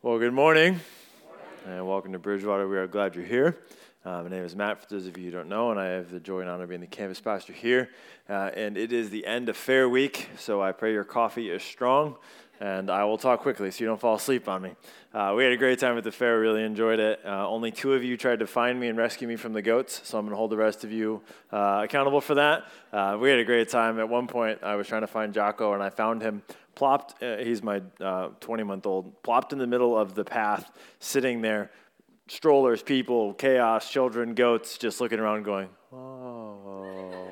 Well, good morning, and welcome to Bridgewater. We are glad you're here. Uh, my name is Matt, for those of you who don't know, and I have the joy and honor of being the campus pastor here. Uh, and it is the end of Fair Week, so I pray your coffee is strong, and I will talk quickly so you don't fall asleep on me. Uh, we had a great time at the fair, really enjoyed it. Uh, only two of you tried to find me and rescue me from the goats, so I'm going to hold the rest of you uh, accountable for that. Uh, we had a great time. At one point, I was trying to find Jocko, and I found him plopped, uh, he's my 20 month old, plopped in the middle of the path, sitting there, strollers, people, chaos, children, goats, just looking around going, oh.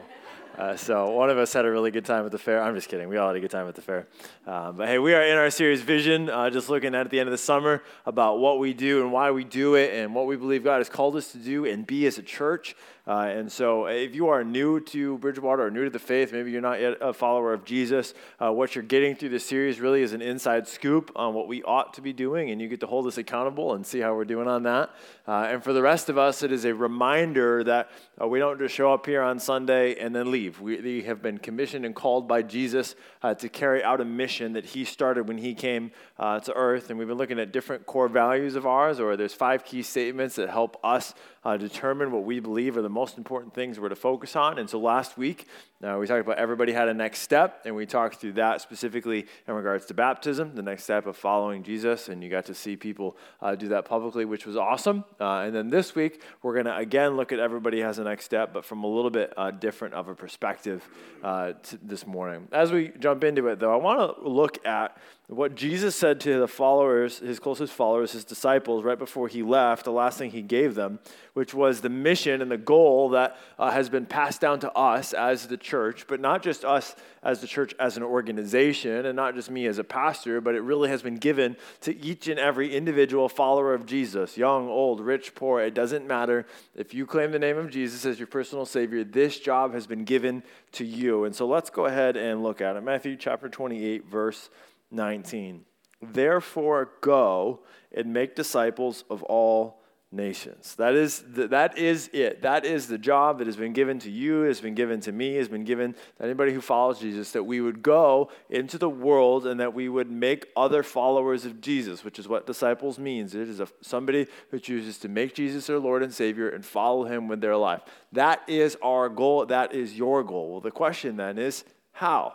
Uh, so one of us had a really good time at the fair. I'm just kidding. We all had a good time at the fair. Uh, but hey, we are in our series Vision, uh, just looking at, at the end of the summer about what we do and why we do it and what we believe God has called us to do and be as a church. Uh, and so, if you are new to Bridgewater or new to the faith, maybe you're not yet a follower of Jesus, uh, what you're getting through this series really is an inside scoop on what we ought to be doing, and you get to hold us accountable and see how we're doing on that. Uh, and for the rest of us, it is a reminder that uh, we don't just show up here on Sunday and then leave. We, we have been commissioned and called by Jesus uh, to carry out a mission that He started when He came uh, to earth. And we've been looking at different core values of ours, or there's five key statements that help us uh, determine what we believe are the most important things we're to focus on. And so last week, uh, we talked about everybody had a next step, and we talked through that specifically in regards to baptism, the next step of following Jesus. And you got to see people uh, do that publicly, which was awesome. Uh, and then this week, we're going to again look at everybody has a next step, but from a little bit uh, different of a perspective uh, this morning. As we jump into it, though, I want to look at what Jesus said to the followers, his closest followers, his disciples, right before he left, the last thing he gave them, which was the mission and the goal that uh, has been passed down to us as the church, but not just us as the church as an organization, and not just me as a pastor, but it really has been given to each and every individual follower of Jesus, young, old, rich, poor. It doesn't matter. If you claim the name of Jesus as your personal Savior, this job has been given to you. And so let's go ahead and look at it. Matthew chapter 28, verse 19. Therefore, go and make disciples of all nations. That is, the, that is it. That is the job that has been given to you, has been given to me, has been given to anybody who follows Jesus, that we would go into the world and that we would make other followers of Jesus, which is what disciples means. It is a, somebody who chooses to make Jesus their Lord and Savior and follow him with their life. That is our goal. That is your goal. Well, the question then is how?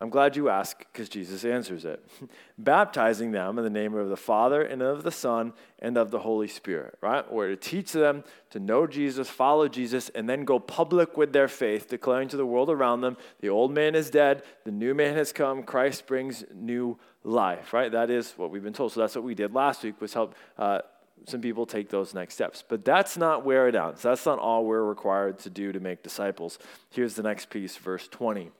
I'm glad you asked because Jesus answers it. Baptizing them in the name of the Father and of the Son and of the Holy Spirit, right? We're to teach them to know Jesus, follow Jesus, and then go public with their faith, declaring to the world around them the old man is dead, the new man has come, Christ brings new life, right? That is what we've been told. So that's what we did last week was help uh, some people take those next steps. But that's not where it ends. That's not all we're required to do to make disciples. Here's the next piece, verse 20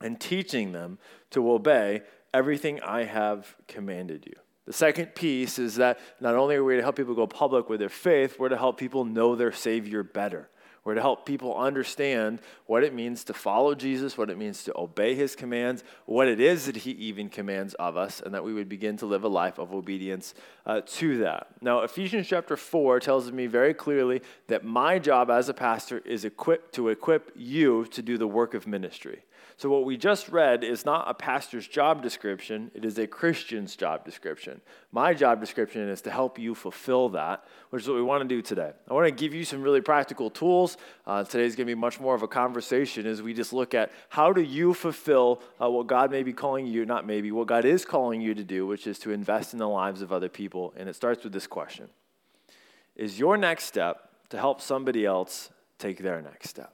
and teaching them to obey everything I have commanded you. The second piece is that not only are we to help people go public with their faith, we're to help people know their Savior better. We're to help people understand what it means to follow Jesus, what it means to obey his commands, what it is that he even commands of us, and that we would begin to live a life of obedience uh, to that. Now, Ephesians chapter 4 tells me very clearly that my job as a pastor is equipped to equip you to do the work of ministry. So, what we just read is not a pastor's job description, it is a Christian's job description. My job description is to help you fulfill that, which is what we want to do today. I want to give you some really practical tools. Uh, today's going to be much more of a conversation as we just look at how do you fulfill uh, what God may be calling you, not maybe, what God is calling you to do, which is to invest in the lives of other people. And it starts with this question Is your next step to help somebody else take their next step?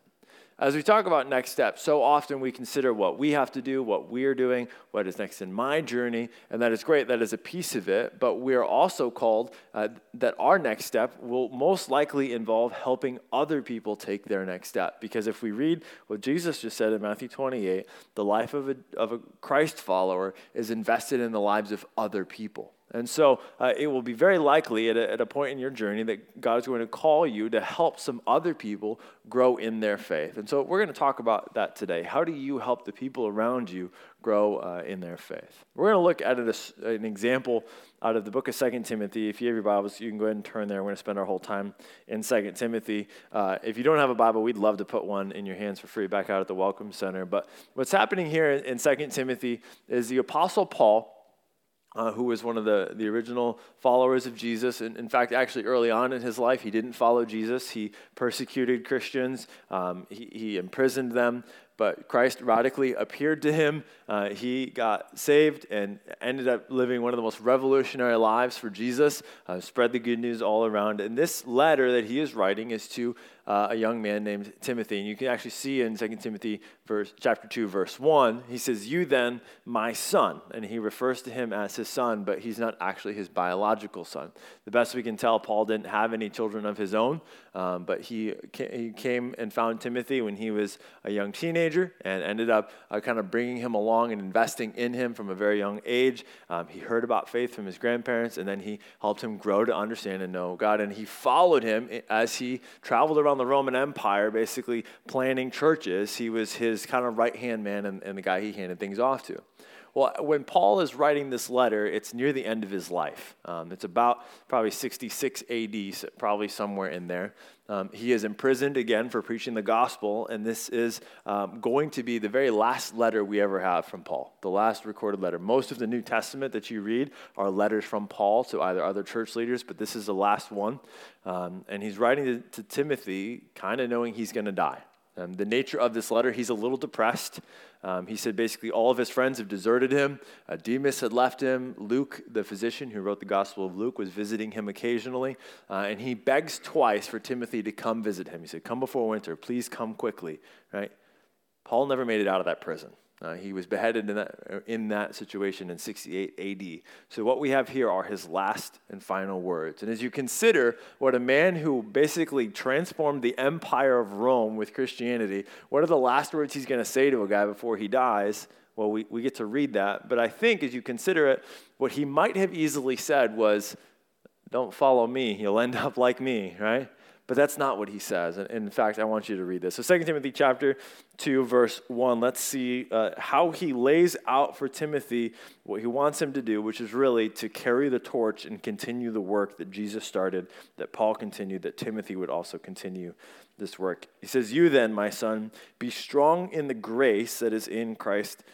As we talk about next steps, so often we consider what we have to do, what we're doing, what is next in my journey, and that is great. That is a piece of it. But we are also called uh, that our next step will most likely involve helping other people take their next step. Because if we read what Jesus just said in Matthew 28, the life of a, of a Christ follower is invested in the lives of other people. And so uh, it will be very likely at a, at a point in your journey that God is going to call you to help some other people grow in their faith. And so we're going to talk about that today. How do you help the people around you grow uh, in their faith? We're going to look at an example out of the book of Second Timothy. If you have your Bibles, you can go ahead and turn there. We're going to spend our whole time in Second Timothy. Uh, if you don't have a Bible, we'd love to put one in your hands for free back out at the Welcome Center. But what's happening here in Second Timothy is the Apostle Paul uh, who was one of the, the original followers of Jesus. And in fact, actually, early on in his life, he didn't follow Jesus. He persecuted Christians, um, he, he imprisoned them but Christ radically appeared to him. Uh, he got saved and ended up living one of the most revolutionary lives for Jesus, uh, spread the good news all around. And this letter that he is writing is to uh, a young man named Timothy. And you can actually see in 2 Timothy verse, chapter 2, verse 1, he says, You then, my son. And he refers to him as his son, but he's not actually his biological son. The best we can tell, Paul didn't have any children of his own, um, but he, he came and found Timothy when he was a young teenager and ended up uh, kind of bringing him along and investing in him from a very young age. Um, he heard about faith from his grandparents, and then he helped him grow to understand and know God. And he followed him as he traveled around the Roman Empire, basically planning churches. He was his kind of right hand man and, and the guy he handed things off to. Well, when Paul is writing this letter, it's near the end of his life. Um, it's about probably 66 AD, probably somewhere in there. Um, he is imprisoned again for preaching the gospel, and this is um, going to be the very last letter we ever have from Paul, the last recorded letter. Most of the New Testament that you read are letters from Paul to either other church leaders, but this is the last one. Um, and he's writing to, to Timothy, kind of knowing he's going to die. Um, the nature of this letter, he's a little depressed. Um, he said basically all of his friends have deserted him. Uh, Demas had left him. Luke, the physician who wrote the Gospel of Luke, was visiting him occasionally. Uh, and he begs twice for Timothy to come visit him. He said, Come before winter. Please come quickly. Right? Paul never made it out of that prison. Uh, he was beheaded in that, uh, in that situation in 68 AD. So, what we have here are his last and final words. And as you consider what a man who basically transformed the empire of Rome with Christianity, what are the last words he's going to say to a guy before he dies? Well, we, we get to read that. But I think as you consider it, what he might have easily said was, Don't follow me, you'll end up like me, right? But that's not what he says. And in fact, I want you to read this. So 2 Timothy chapter 2, verse 1, let's see uh, how he lays out for Timothy what he wants him to do, which is really to carry the torch and continue the work that Jesus started, that Paul continued, that Timothy would also continue this work. He says, You then, my son, be strong in the grace that is in Christ Jesus.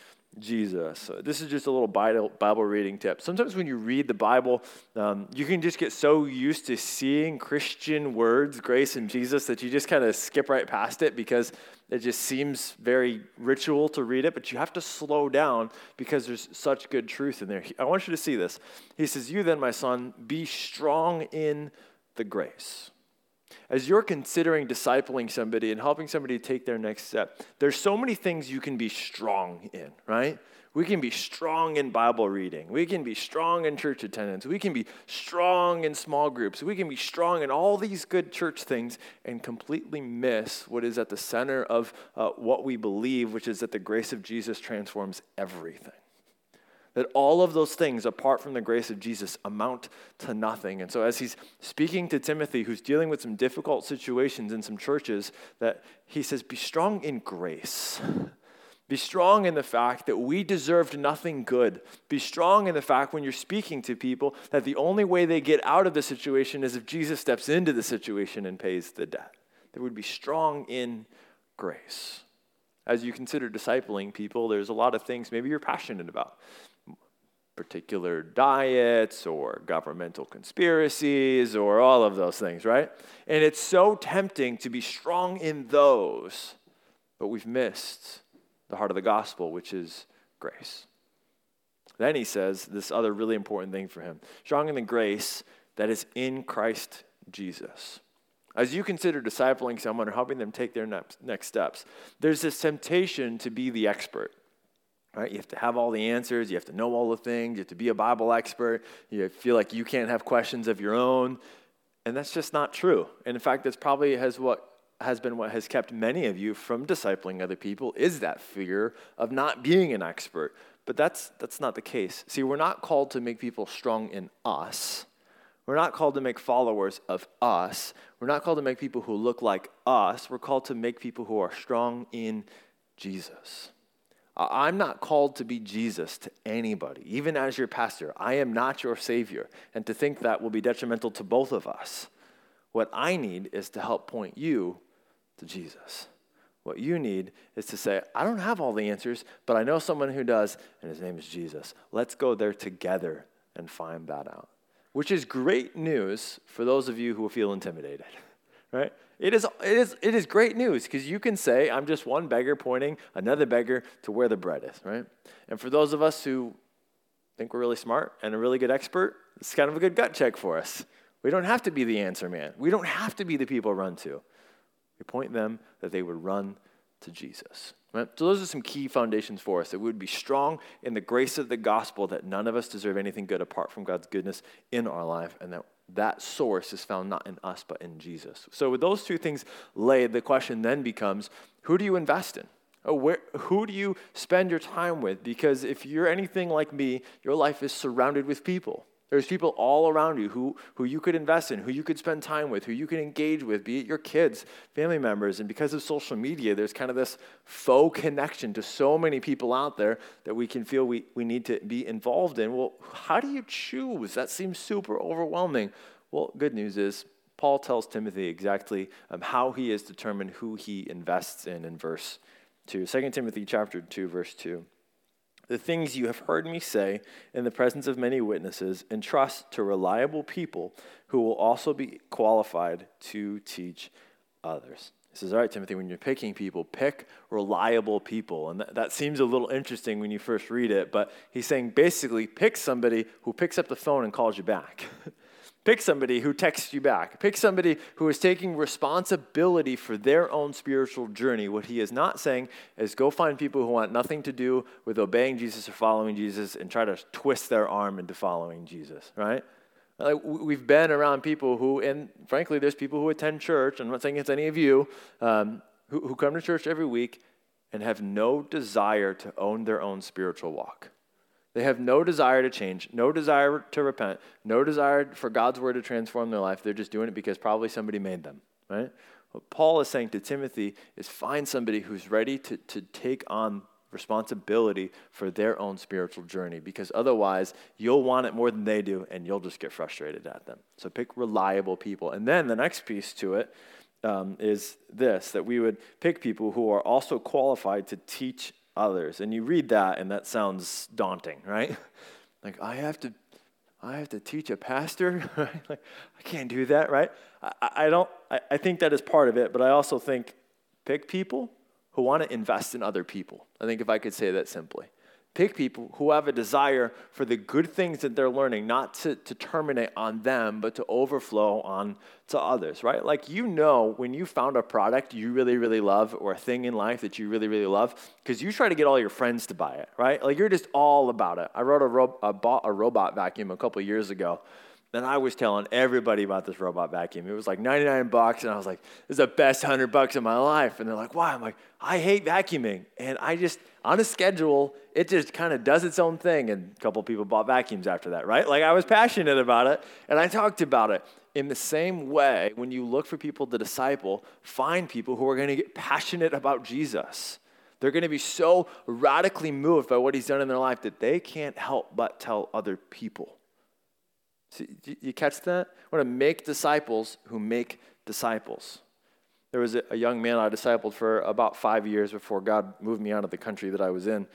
This is just a little Bible reading tip. Sometimes when you read the Bible, um, you can just get so used to seeing Christian words, grace and Jesus, that you just kind of skip right past it because it just seems very ritual to read it, but you have to slow down because there's such good truth in there. I want you to see this. He says, You then, my son, be strong in the grace as you're considering discipling somebody and helping somebody take their next step, there's so many things you can be strong in, right? We can be strong in Bible reading. We can be strong in church attendance. We can be strong in small groups. We can be strong in all these good church things and completely miss what is at the center of uh, what we believe, which is that the grace of Jesus transforms everything that all of those things apart from the grace of Jesus amount to nothing. And so as he's speaking to Timothy who's dealing with some difficult situations in some churches that he says be strong in grace. Be strong in the fact that we deserved nothing good. Be strong in the fact when you're speaking to people that the only way they get out of the situation is if Jesus steps into the situation and pays the debt. They would be strong in grace. As you consider discipling people, there's a lot of things maybe you're passionate about particular diets or governmental conspiracies or all of those things, right? And it's so tempting to be strong in those, but we've missed the heart of the gospel, which is grace. Then he says this other really important thing for him strong in the grace that is in Christ Jesus. As you consider discipling someone or helping them take their next, steps, there's this temptation to be the expert. Right? You have to have all the answers. You have to know all the things. You have to be a Bible expert. You feel like you can't have questions of your own. And that's just not true. And in fact, that's probably has what has been what has kept many of you from discipling other people is that fear of not being an expert. But that's that's not the case. See, we're not called to make people strong in us. We're not called to make followers of us. We're not called to make people who look like us. We're called to make people who are strong in Jesus. I'm not called to be Jesus to anybody, even as your pastor. I am not your Savior. And to think that will be detrimental to both of us. What I need is to help point you to Jesus. What you need is to say, I don't have all the answers, but I know someone who does, and his name is Jesus. Let's go there together and find that out. Which is great news for those of you who feel intimidated, right? It is, it is, it is great news because you can say, I'm just one beggar pointing another beggar to where the bread is, right? And for those of us who think we're really smart and a really good expert, it's kind of a good gut check for us. We don't have to be the answer man. We don't have to be the people run to. We point them that they would run to Jesus. Right? So those are some key foundations for us that we would be strong in the grace of the gospel that none of us deserve anything good apart from God's goodness in our life and that that source is found not in us but in Jesus. So with those two things laid, the question then becomes who do you invest in? Oh, where, who do you spend your time with? Because if you're anything like me, your life is surrounded with people. There's people all around you who, who you could invest in, who you could spend time with, who you can engage with, be it your kids, family members. And because of social media, there's kind of this faux connection to so many people out there that we can feel we, we need to be involved in. Well, how do you choose? That seems super overwhelming. Well, good news is Paul tells Timothy exactly um, how he is determined who he invests in in verse 2. 2 Timothy chapter 2, verse 2 the things you have heard me say in the presence of many witnesses, entrust to reliable people who will also be qualified to teach others. He says, All right, Timothy, when you're picking people, pick reliable people. And that seems a little interesting when you first read it, but he's saying basically pick somebody who picks up the phone and calls you back. Pick somebody who texts you back. Pick somebody who is taking responsibility for their own spiritual journey. What he is not saying is go find people who want nothing to do with obeying Jesus or following Jesus and try to twist their arm into following Jesus, right? Like we've been around people who, and frankly, there's people who attend church. I'm not saying it's any of you um, who, who come to church every week and have no desire to own their own spiritual walk. They have no desire to change, no desire to repent, no desire for God's word to transform their life. They're just doing it because probably somebody made them, right? What Paul is saying to Timothy is find somebody who's ready to, to take on responsibility for their own spiritual journey because otherwise you'll want it more than they do and you'll just get frustrated at them. So pick reliable people. And then the next piece to it um, is this that we would pick people who are also qualified to teach others. And you read that and that sounds daunting, right? Like I have to I have to teach a pastor, right? Like I can't do that, right? I, I don't I, I think that is part of it, but I also think pick people who want to invest in other people. I think if I could say that simply. Pick people who have a desire for the good things that they're learning, not to, to terminate on them, but to overflow on to others, right? Like you know when you found a product you really, really love or a thing in life that you really, really love, because you try to get all your friends to buy it, right? Like you're just all about it. I wrote a, ro- I bought a robot vacuum a couple years ago and I was telling everybody about this robot vacuum. It was like 99 bucks, and I was like, this is the best 100 bucks of my life. And they're like, why? I'm like, I hate vacuuming. And I just, on a schedule, it just kind of does its own thing. And a couple people bought vacuums after that, right? Like I was passionate about it, and I talked about it. In the same way, when you look for people to disciple, find people who are going to get passionate about Jesus. They're going to be so radically moved by what he's done in their life that they can't help but tell other people. See, you catch that? I want to make disciples who make disciples. There was a, young man I discipled for about five years before God moved me out of the country that I was in.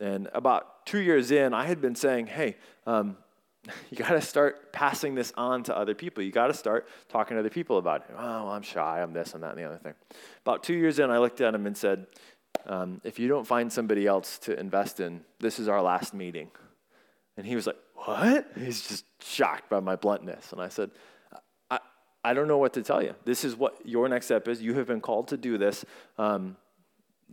And about two years in, I had been saying, hey, um, you got to start passing this on to other people. You got to start talking to other people about it. Oh, I'm shy. I'm this, I'm that, and the other thing. About two years in, I looked at him and said, um, if you don't find somebody else to invest in, this is our last meeting. And he was like, What? He's just shocked by my bluntness. And I said, I, I don't know what to tell you. This is what your next step is. You have been called to do this. Um,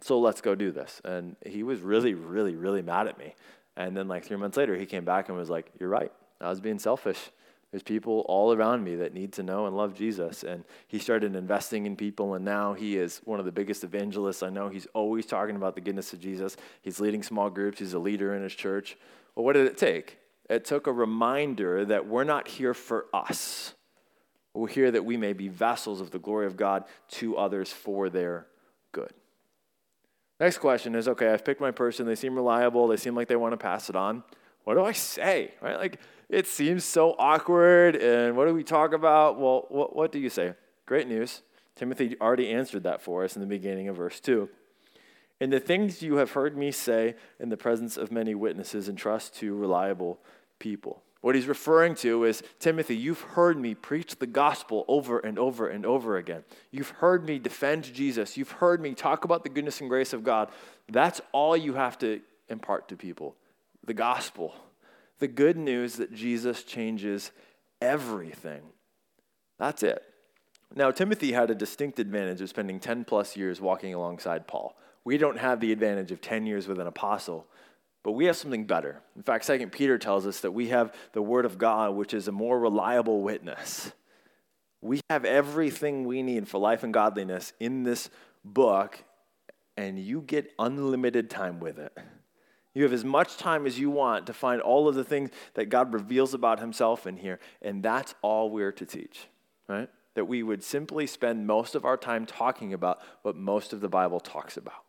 so let's go do this. And he was really, really, really mad at me. And then, like three months later, he came back and was like, You're right. I was being selfish. There's people all around me that need to know and love Jesus. And he started investing in people, and now he is one of the biggest evangelists I know. He's always talking about the goodness of Jesus. He's leading small groups, he's a leader in his church. Well, what did it take? It took a reminder that we're not here for us. We're here that we may be vessels of the glory of God to others for their good. Next question is okay, I've picked my person. They seem reliable. They seem like they want to pass it on. What do I say? Right? Like, it seems so awkward. And what do we talk about? Well, what, what do you say? Great news. Timothy already answered that for us in the beginning of verse 2. And the things you have heard me say in the presence of many witnesses, entrust to reliable people. What he's referring to is Timothy, you've heard me preach the gospel over and over and over again. You've heard me defend Jesus. You've heard me talk about the goodness and grace of God. That's all you have to impart to people the gospel, the good news that Jesus changes everything. That's it. Now, Timothy had a distinct advantage of spending 10 plus years walking alongside Paul. We don't have the advantage of 10 years with an apostle. But we have something better. In fact, Second Peter tells us that we have the Word of God, which is a more reliable witness. We have everything we need for life and godliness in this book, and you get unlimited time with it. You have as much time as you want to find all of the things that God reveals about Himself in here, and that's all we're to teach, right? That we would simply spend most of our time talking about what most of the Bible talks about.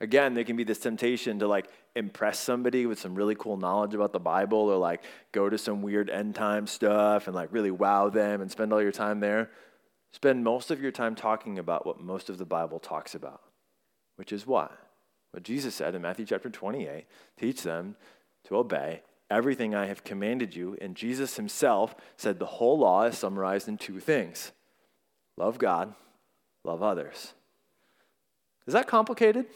Again, there can be this temptation to like impress somebody with some really cool knowledge about the Bible or like go to some weird end time stuff and like really wow them and spend all your time there. Spend most of your time talking about what most of the Bible talks about, which is what? What Jesus said in Matthew chapter 28 teach them to obey everything I have commanded you. And Jesus himself said the whole law is summarized in two things love God, love others. Is that complicated?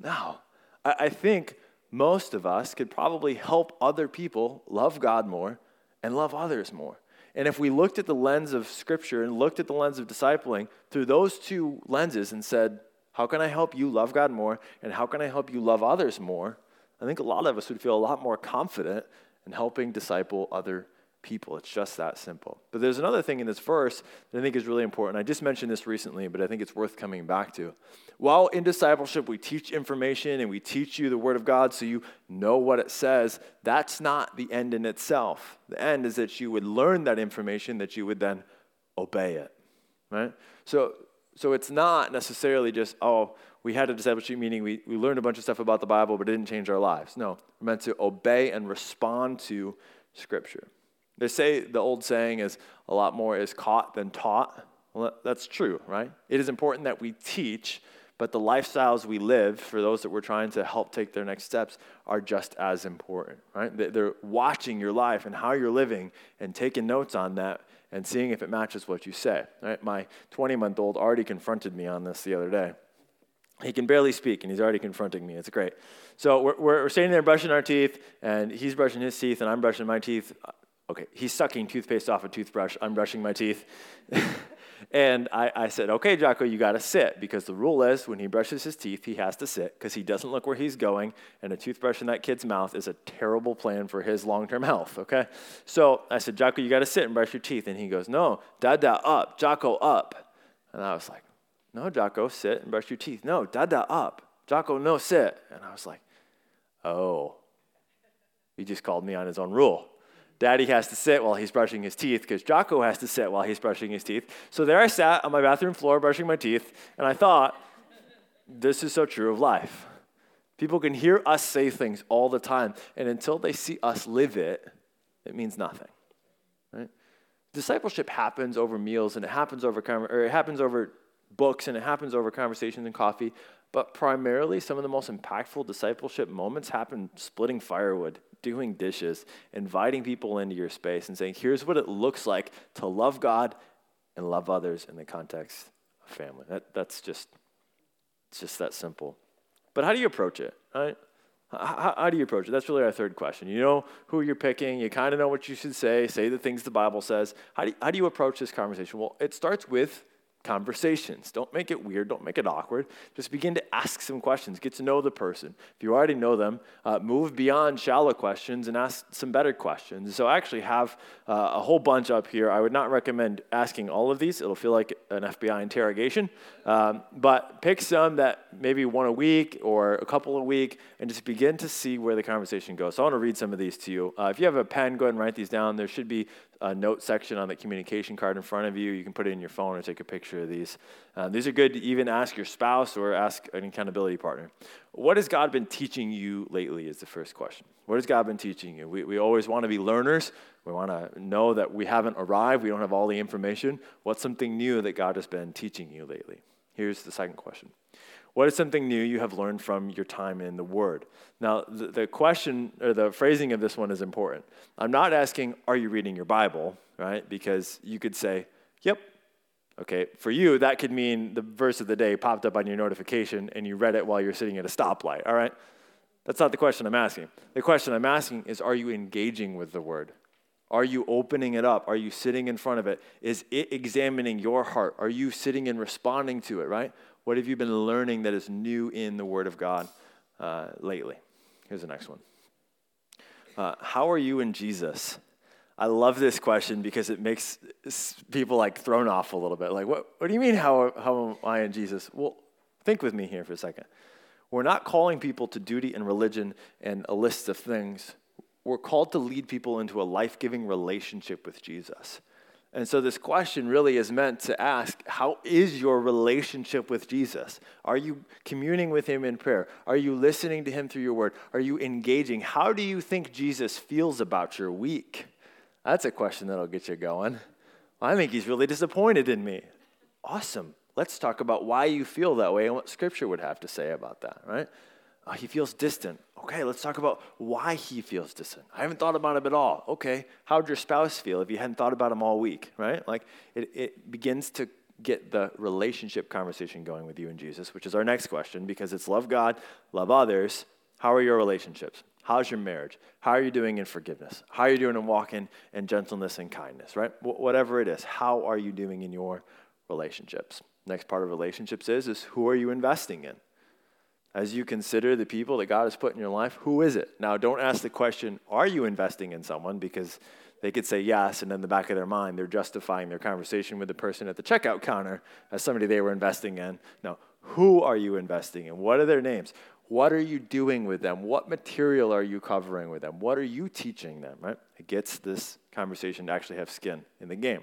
No. I, I think most of us could probably help other people love God more and love others more. And if we looked at the lens of Scripture and looked at the lens of discipling through those two lenses and said, How can I help you love God more? And how can I help you love others more? I think a lot of us would feel a lot more confident in helping disciple other people. It's just that simple. But there's another thing in this verse that I think is really important. I just mentioned this recently, but I think it's worth coming back to. While in discipleship we teach information and we teach you the Word of God so you know what it says, that's not the end in itself. The end is that you would learn that information, that you would then obey it. Right? So, so it's not necessarily just, oh, we had a discipleship meeting, we, we learned a bunch of stuff about the Bible, but it didn't change our lives. No, we're meant to obey and respond to Scripture. They say the old saying is a lot more is caught than taught. Well, that's true, right? It is important that we teach, but the lifestyles we live for those that we're trying to help take their next steps are just as important, right? They're watching your life and how you're living and taking notes on that and seeing if it matches what you say. Right? My 20 month old already confronted me on this the other day. He can barely speak, and he's already confronting me. It's great. So we're, we're, sitting there brushing our teeth, and he's brushing his teeth, and I'm brushing my teeth. Okay, he's sucking toothpaste off a toothbrush. I'm brushing my teeth. and I, I, said, okay, Jocko, you got to sit because the rule is when he brushes his teeth, he has to sit because he doesn't look where he's going. And a toothbrush in that kid's mouth is a terrible plan for his long term health, okay? So I said, Jocko, you got to sit and brush your teeth. And he goes, no, Dada, up. Jocko, up. And I was like, no, Jocko, sit and brush your teeth. No, Dada, up. Jocko, no, sit. And I was like, oh, he just called me on his own rule. Daddy has to sit while he's brushing his teeth because Jocko has to sit while he's brushing his teeth. So there I sat on my bathroom floor brushing my teeth, and I thought, this is so true of life. People can hear us say things all the time, and until they see us live it, it means nothing. Right? Discipleship happens over meals, and it happens over or it happens over books, and it happens over conversations and coffee. But primarily, some of the most impactful discipleship moments happen splitting firewood doing dishes, inviting people into your space and saying, here's what it looks like to love God and love others in the context of family. That, that's just, it's just that simple. But how do you approach it, right? How, how, do you approach it? That's really our third question. You know who you're picking. You kind of know what you should say. Say the things the Bible says. How do, how do you approach this conversation? Well, it starts with conversations. Don't make it weird. Don't make it awkward. Just begin to ask some questions. Get to know the person. If you already know them, uh, move beyond shallow questions and ask some better questions. So I actually have uh, a whole bunch up here. I would not recommend asking all of these. It'll feel like an FBI interrogation. Um, but pick some that maybe one a week or a couple a week and just begin to see where the conversation goes. So I want to read some of these to you. Uh, if you have a pen, go ahead and write these down. There should be a note section on the communication card in front of you. You can put it in your phone or take a picture of these. Uh, these are good to even ask your spouse or ask an accountability partner. What has God been teaching you lately? Is the first question. What has God been teaching you? We, we always want to be learners. We want to know that we haven't arrived, we don't have all the information. What's something new that God has been teaching you lately? Here's the second question What is something new you have learned from your time in the Word? Now, the, the question or the phrasing of this one is important. I'm not asking, Are you reading your Bible? Right? Because you could say, Yep. Okay, for you, that could mean the verse of the day popped up on your notification and you read it while you're sitting at a stoplight, all right? That's not the question I'm asking. The question I'm asking is Are you engaging with the Word? Are you opening it up? Are you sitting in front of it? Is it examining your heart? Are you sitting and responding to it, right? What have you been learning that is new in the Word of God uh, lately? Here's the next one. Uh, how are you in Jesus? I love this question because it makes people like thrown off a little bit. Like, what, what do you mean, how, how am I in Jesus? Well, think with me here for a second. We're not calling people to duty and religion and a list of things. We're called to lead people into a life giving relationship with Jesus. And so, this question really is meant to ask how is your relationship with Jesus? Are you communing with him in prayer? Are you listening to him through your word? Are you engaging? How do you think Jesus feels about your week? That's a question that'll get you going. I think he's really disappointed in me. Awesome. Let's talk about why you feel that way and what Scripture would have to say about that, right? Uh, he feels distant. Okay, let's talk about why he feels distant. I haven't thought about him at all. Okay, how'd your spouse feel if you hadn't thought about him all week, right? Like it, it begins to get the relationship conversation going with you and Jesus, which is our next question because it's love God, love others. How are your relationships? How's your marriage? How are you doing in forgiveness? How are you doing in walking in gentleness and kindness, right? Wh- whatever it is, how are you doing in your relationships? Next part of relationships is, is who are you investing in? As you consider the people that God has put in your life, who is it? Now, don't ask the question, are you investing in someone? Because they could say yes, and in the back of their mind, they're justifying their conversation with the person at the checkout counter as somebody they were investing in. No, who are you investing in? What are their names? What are you doing with them? What material are you covering with them? What are you teaching them, right? It gets this conversation to actually have skin in the game.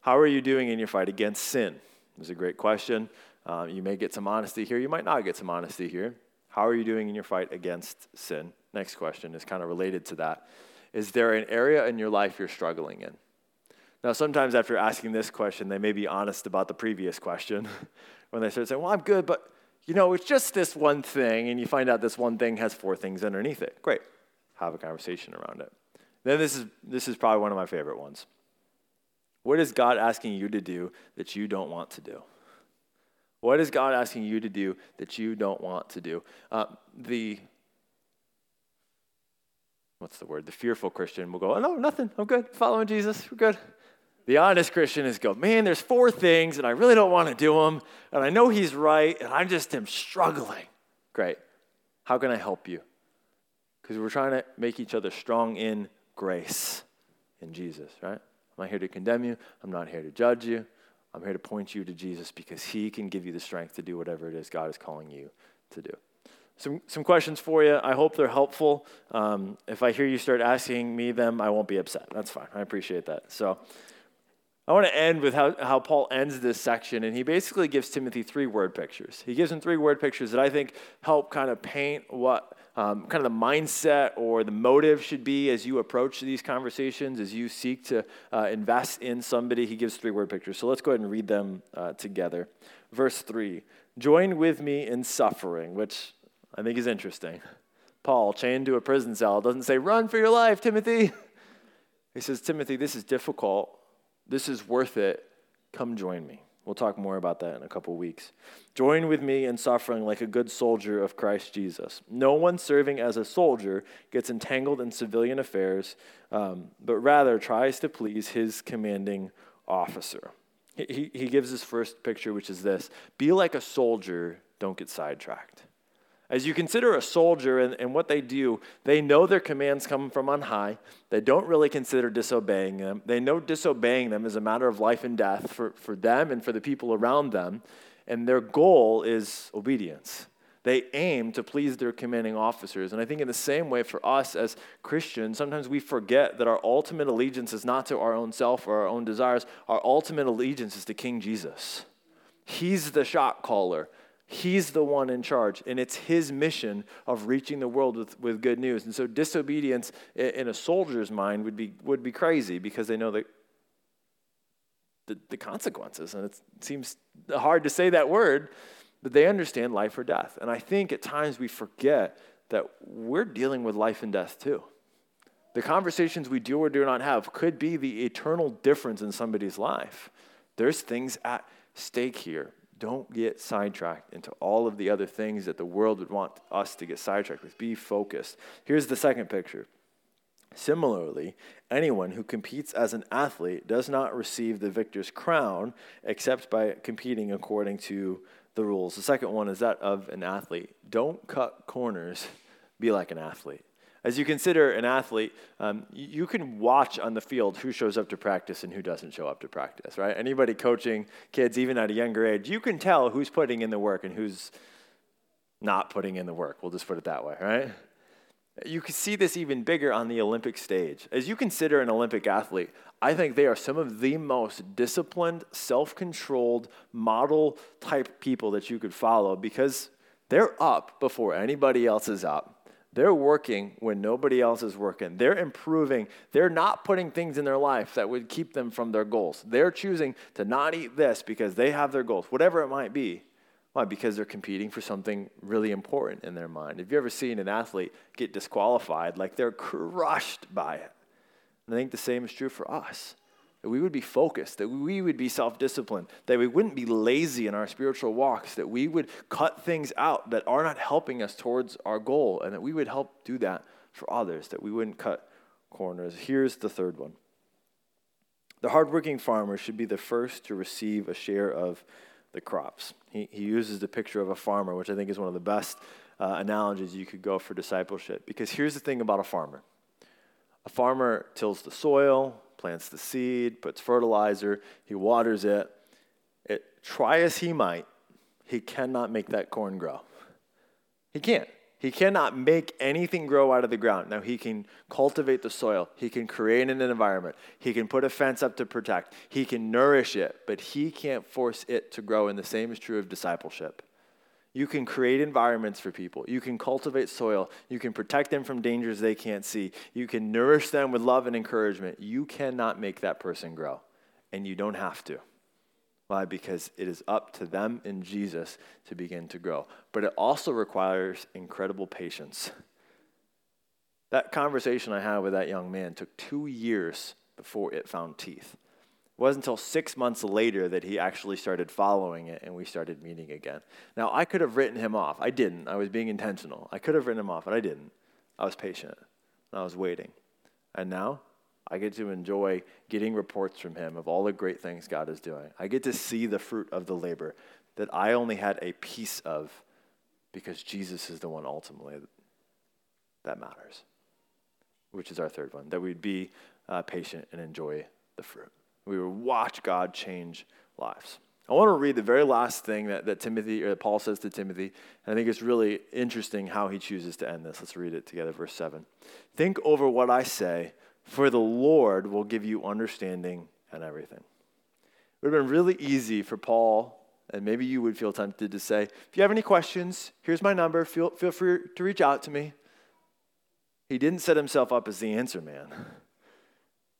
How are you doing in your fight against sin? Is a great question. Uh, you may get some honesty here. You might not get some honesty here. How are you doing in your fight against sin? Next question is kind of related to that. Is there an area in your life you're struggling in? Now, sometimes after asking this question, they may be honest about the previous question when they start saying, Well, I'm good, but you know, it's just this one thing, and you find out this one thing has four things underneath it. Great. Have a conversation around it. Then this is this is probably one of my favorite ones. What is God asking you to do that you don't want to do? What is God asking you to do that you don't want to do? Uh, the what's the word? The fearful Christian will go, oh, no, nothing. I'm good. Following Jesus. We're good. The honest Christian is go, man, there's four things, and I really don't want to do them, and I know he's right, and I just am struggling. Great. How can I help you? Because we're trying to make each other strong in grace in Jesus, right? I'm not here to condemn you. I'm not here to judge you. I'm here to point you to Jesus because he can give you the strength to do whatever it is God is calling you to do. Some, some questions for you. I hope they're helpful. Um, if I hear you start asking me them, I won't be upset. That's fine. I appreciate that. So I want to end with how, how Paul ends this section, and he basically gives Timothy three word pictures. He gives him three word pictures that I think help kind of paint what um, kind of the mindset or the motive should be as you approach these conversations, as you seek to uh, invest in somebody. He gives three word pictures. So let's go ahead and read them uh, together. Verse 3 Join with me in suffering, which I think is interesting. Paul, chained to a prison cell, doesn't say, Run for your life, Timothy. He says, Timothy, this is difficult. This is worth it. Come join me. We'll talk more about that in a couple weeks. Join with me in suffering like a good soldier of Christ Jesus. No one serving as a soldier gets entangled in civilian affairs, um, but rather tries to please his commanding officer. He, he gives his first picture, which is this Be like a soldier, don't get sidetracked. As you consider a soldier and, and what they do, they know their commands come from on high. They don't really consider disobeying them. They know disobeying them is a matter of life and death for, for them and for the people around them. And their goal is obedience. They aim to please their commanding officers. And I think, in the same way, for us as Christians, sometimes we forget that our ultimate allegiance is not to our own self or our own desires. Our ultimate allegiance is to King Jesus. He's the shot caller. He's the one in charge, and it's his mission of reaching the world with, with good news. And so, disobedience in a soldier's mind would be, would be crazy because they know that the, the consequences. And it seems hard to say that word, but they understand life or death. And I think at times we forget that we're dealing with life and death too. The conversations we do or do not have could be the eternal difference in somebody's life. There's things at stake here. Don't get sidetracked into all of the other things that the world would want us to get sidetracked with. Be focused. Here's the second picture. Similarly, anyone who competes as an athlete does not receive the victor's crown except by competing according to the rules. The second one is that of an athlete. Don't cut corners, be like an athlete. As you consider an athlete, um, you can watch on the field who shows up to practice and who doesn't show up to practice, right? Anybody coaching kids, even at a younger age, you can tell who's putting in the work and who's not putting in the work. We'll just put it that way, right? You can see this even bigger on the Olympic stage. As you consider an Olympic athlete, I think they are some of the most disciplined, self controlled, model type people that you could follow because they're up before anybody else is up. They're working when nobody else is working. They're improving. They're not putting things in their life that would keep them from their goals. They're choosing to not eat this because they have their goals, whatever it might be. Why? Because they're competing for something really important in their mind. Have you ever seen an athlete get disqualified? Like they're crushed by it. And I think the same is true for us that we would be focused, that we would be self disciplined, that we wouldn't be lazy in our spiritual walks, that we would cut things out that are not helping us towards our goal, and that we would help do that for others, that we wouldn't cut corners. Here's the third one the hardworking farmer should be the first to receive a share of the crops. He, he uses the picture of a farmer, which I think is one of the best uh, analogies you could go for discipleship. Because here's the thing about a farmer a farmer tills the soil, plants the seed, puts fertilizer, he waters it. it. Try as he might, he cannot make that corn grow. He can't. He cannot make anything grow out of the ground. Now, he can cultivate the soil. He can create an environment. He can put a fence up to protect. He can nourish it, but he can't force it to grow. And the same is true of discipleship. You can create environments for people. You can cultivate soil. You can protect them from dangers they can't see. You can nourish them with love and encouragement. You cannot make that person grow, and you don't have to. Why? Because it is up to them and Jesus to begin to grow. But it also requires incredible patience. That conversation I had with that young man took two years before it found teeth. It wasn't until six months later that he actually started following it and we started meeting again. Now, I could have written him off. I didn't. I was being intentional. I could have written him off, but I didn't. I was patient. and I was waiting. And now I get to enjoy getting reports from him of all the great things God is doing. I get to see the fruit of the labor that I only had a piece of because Jesus is the one ultimately that matters, which is our third one, that we'd be uh, patient and enjoy the fruit. We would watch God change lives. I want to read the very last thing that, that Timothy or that Paul says to Timothy, and I think it's really interesting how he chooses to end this. Let's read it together, verse 7. Think over what I say, for the Lord will give you understanding and everything. It would have been really easy for Paul, and maybe you would feel tempted to say, if you have any questions, here's my number, feel, feel free to reach out to me. He didn't set himself up as the answer man.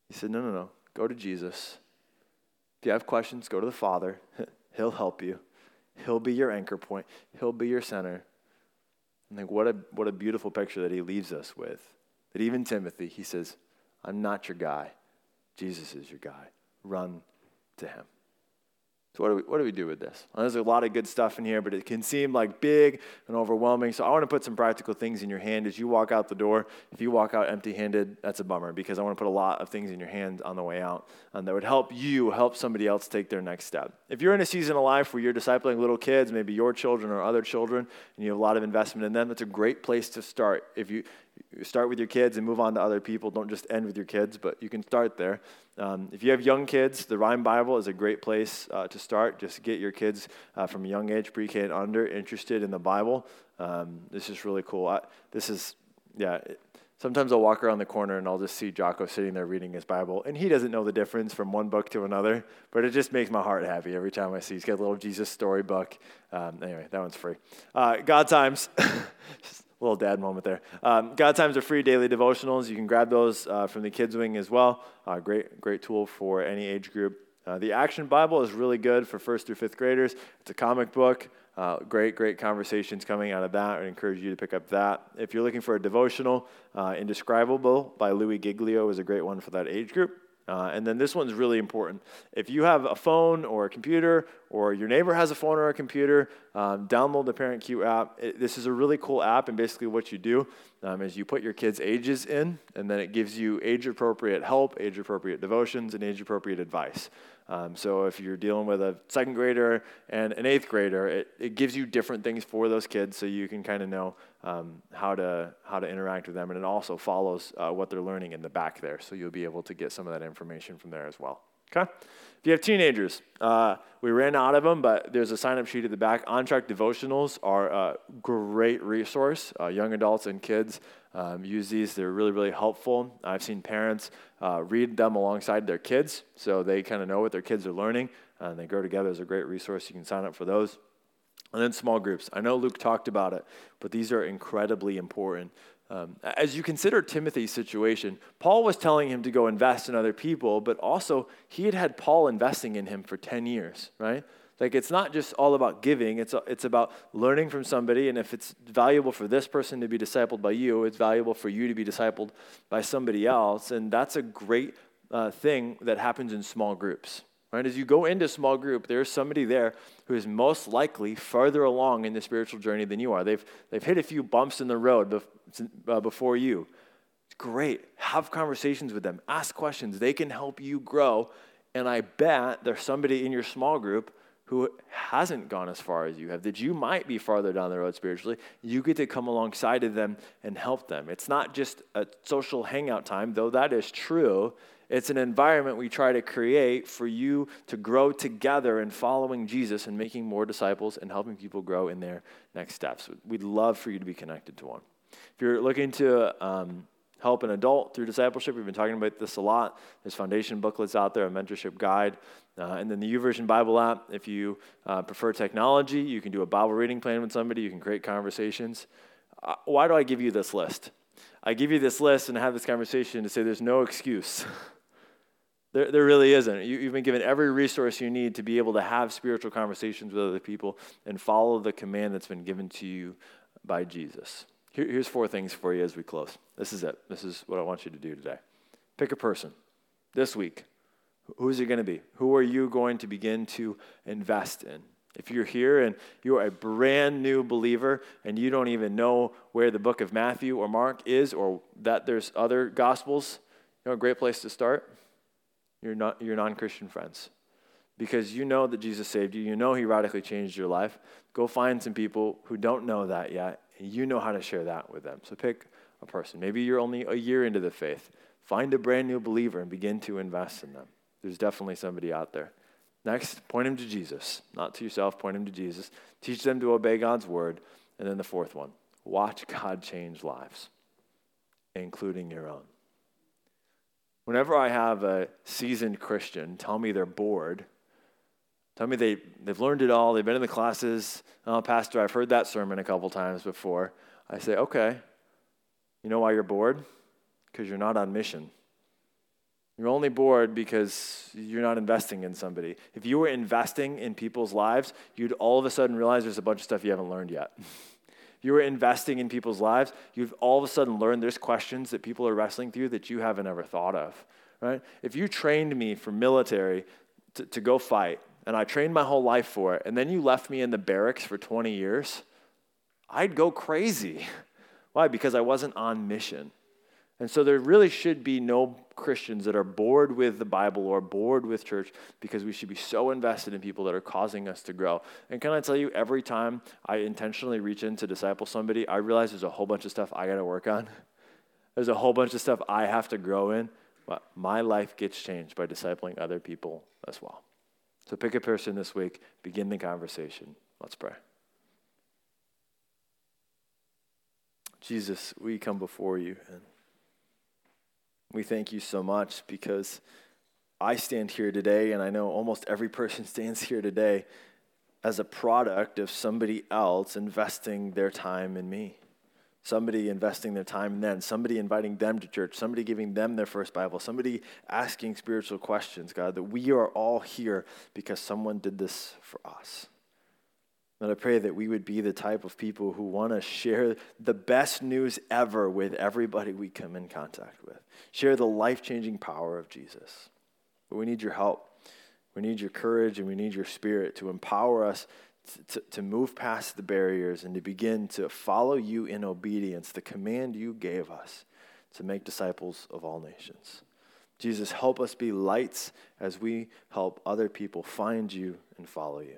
He said, no, no, no. Go to Jesus. If you have questions, go to the Father. He'll help you. He'll be your anchor point. He'll be your center. And think what a what a beautiful picture that he leaves us with. That even Timothy, he says, I'm not your guy. Jesus is your guy. Run to him. So, what do, we, what do we do with this? Well, there's a lot of good stuff in here, but it can seem like big and overwhelming. So, I want to put some practical things in your hand as you walk out the door. If you walk out empty handed, that's a bummer because I want to put a lot of things in your hand on the way out and that would help you help somebody else take their next step. If you're in a season of life where you're discipling little kids, maybe your children or other children, and you have a lot of investment in them, that's a great place to start. If you start with your kids and move on to other people, don't just end with your kids, but you can start there. Um, if you have young kids, the Rhyme Bible is a great place uh, to start. Just get your kids uh, from a young age, pre K and under, interested in the Bible. Um, this is really cool. I, this is, yeah. Sometimes I'll walk around the corner and I'll just see Jocko sitting there reading his Bible, and he doesn't know the difference from one book to another, but it just makes my heart happy every time I see. He's got a little Jesus storybook. Um, anyway, that one's free. Uh, God Times. little dad moment there. Um, God Times are free daily devotionals. You can grab those uh, from the kids wing as well. Uh, great, great tool for any age group. Uh, the Action Bible is really good for first through fifth graders. It's a comic book. Uh, great, great conversations coming out of that. I encourage you to pick up that. If you're looking for a devotional, uh, Indescribable by Louis Giglio is a great one for that age group. Uh, and then this one's really important. If you have a phone or a computer, or your neighbor has a phone or a computer, um, download the Parent Cue app. It, this is a really cool app, and basically what you do um, is you put your kids' ages in, and then it gives you age appropriate help, age appropriate devotions, and age appropriate advice. Um, so if you're dealing with a second grader and an eighth grader, it, it gives you different things for those kids so you can kind of know um, how, to, how to interact with them. And it also follows uh, what they're learning in the back there. So you'll be able to get some of that information from there as well. Okay? If you have teenagers, uh, we ran out of them, but there's a sign up sheet at the back. On track devotionals are a great resource. Uh, young adults and kids um, use these, they're really, really helpful. I've seen parents uh, read them alongside their kids so they kind of know what their kids are learning and they grow together as a great resource. You can sign up for those. And then small groups. I know Luke talked about it, but these are incredibly important. Um, as you consider Timothy's situation, Paul was telling him to go invest in other people, but also he had had Paul investing in him for 10 years, right? Like it's not just all about giving, it's, it's about learning from somebody. And if it's valuable for this person to be discipled by you, it's valuable for you to be discipled by somebody else. And that's a great uh, thing that happens in small groups. Right? As you go into a small group, there's somebody there who is most likely farther along in the spiritual journey than you are. They've, they've hit a few bumps in the road bef- uh, before you. It's great. Have conversations with them, ask questions. They can help you grow. And I bet there's somebody in your small group who hasn't gone as far as you have, that you might be farther down the road spiritually, you get to come alongside of them and help them. It's not just a social hangout time, though that is true. It's an environment we try to create for you to grow together in following Jesus and making more disciples and helping people grow in their next steps. We'd love for you to be connected to one. If you're looking to um, help an adult through discipleship. We've been talking about this a lot. There's foundation booklets out there, a mentorship guide, uh, and then the YouVersion Bible app. If you uh, prefer technology, you can do a Bible reading plan with somebody. You can create conversations. Uh, why do I give you this list? I give you this list and have this conversation to say there's no excuse. there, there really isn't. You, you've been given every resource you need to be able to have spiritual conversations with other people and follow the command that's been given to you by Jesus. Here, here's four things for you as we close. This is it. This is what I want you to do today. Pick a person this week. Who's it going to be? Who are you going to begin to invest in? If you're here and you're a brand new believer and you don't even know where the book of Matthew or Mark is or that there's other gospels, you know a great place to start? Your, not, your non Christian friends. Because you know that Jesus saved you, you know he radically changed your life. Go find some people who don't know that yet and you know how to share that with them. So pick a person. Maybe you're only a year into the faith. Find a brand new believer and begin to invest in them. There's definitely somebody out there. Next, point them to Jesus. Not to yourself, point them to Jesus. Teach them to obey God's word. And then the fourth one watch God change lives, including your own. Whenever I have a seasoned Christian tell me they're bored, Tell me they, they've learned it all, they've been in the classes. Oh, Pastor, I've heard that sermon a couple times before. I say, okay. You know why you're bored? Because you're not on mission. You're only bored because you're not investing in somebody. If you were investing in people's lives, you'd all of a sudden realize there's a bunch of stuff you haven't learned yet. you were investing in people's lives, you've all of a sudden learned there's questions that people are wrestling through that you haven't ever thought of. Right? If you trained me for military to, to go fight, and I trained my whole life for it, and then you left me in the barracks for 20 years, I'd go crazy. Why? Because I wasn't on mission. And so there really should be no Christians that are bored with the Bible or bored with church because we should be so invested in people that are causing us to grow. And can I tell you, every time I intentionally reach in to disciple somebody, I realize there's a whole bunch of stuff I got to work on. There's a whole bunch of stuff I have to grow in. But my life gets changed by discipling other people as well. So pick a person this week, begin the conversation. Let's pray. Jesus, we come before you and we thank you so much because I stand here today, and I know almost every person stands here today as a product of somebody else investing their time in me. Somebody investing their time in them, somebody inviting them to church, somebody giving them their first Bible, somebody asking spiritual questions, God, that we are all here because someone did this for us. Lord, I pray that we would be the type of people who want to share the best news ever with everybody we come in contact with. Share the life changing power of Jesus. But we need your help. We need your courage and we need your spirit to empower us to, to, move past the barriers and to begin to follow you in obedience, the command you gave us to make disciples of all nations. Jesus, help us be lights as we help other people find you and follow you.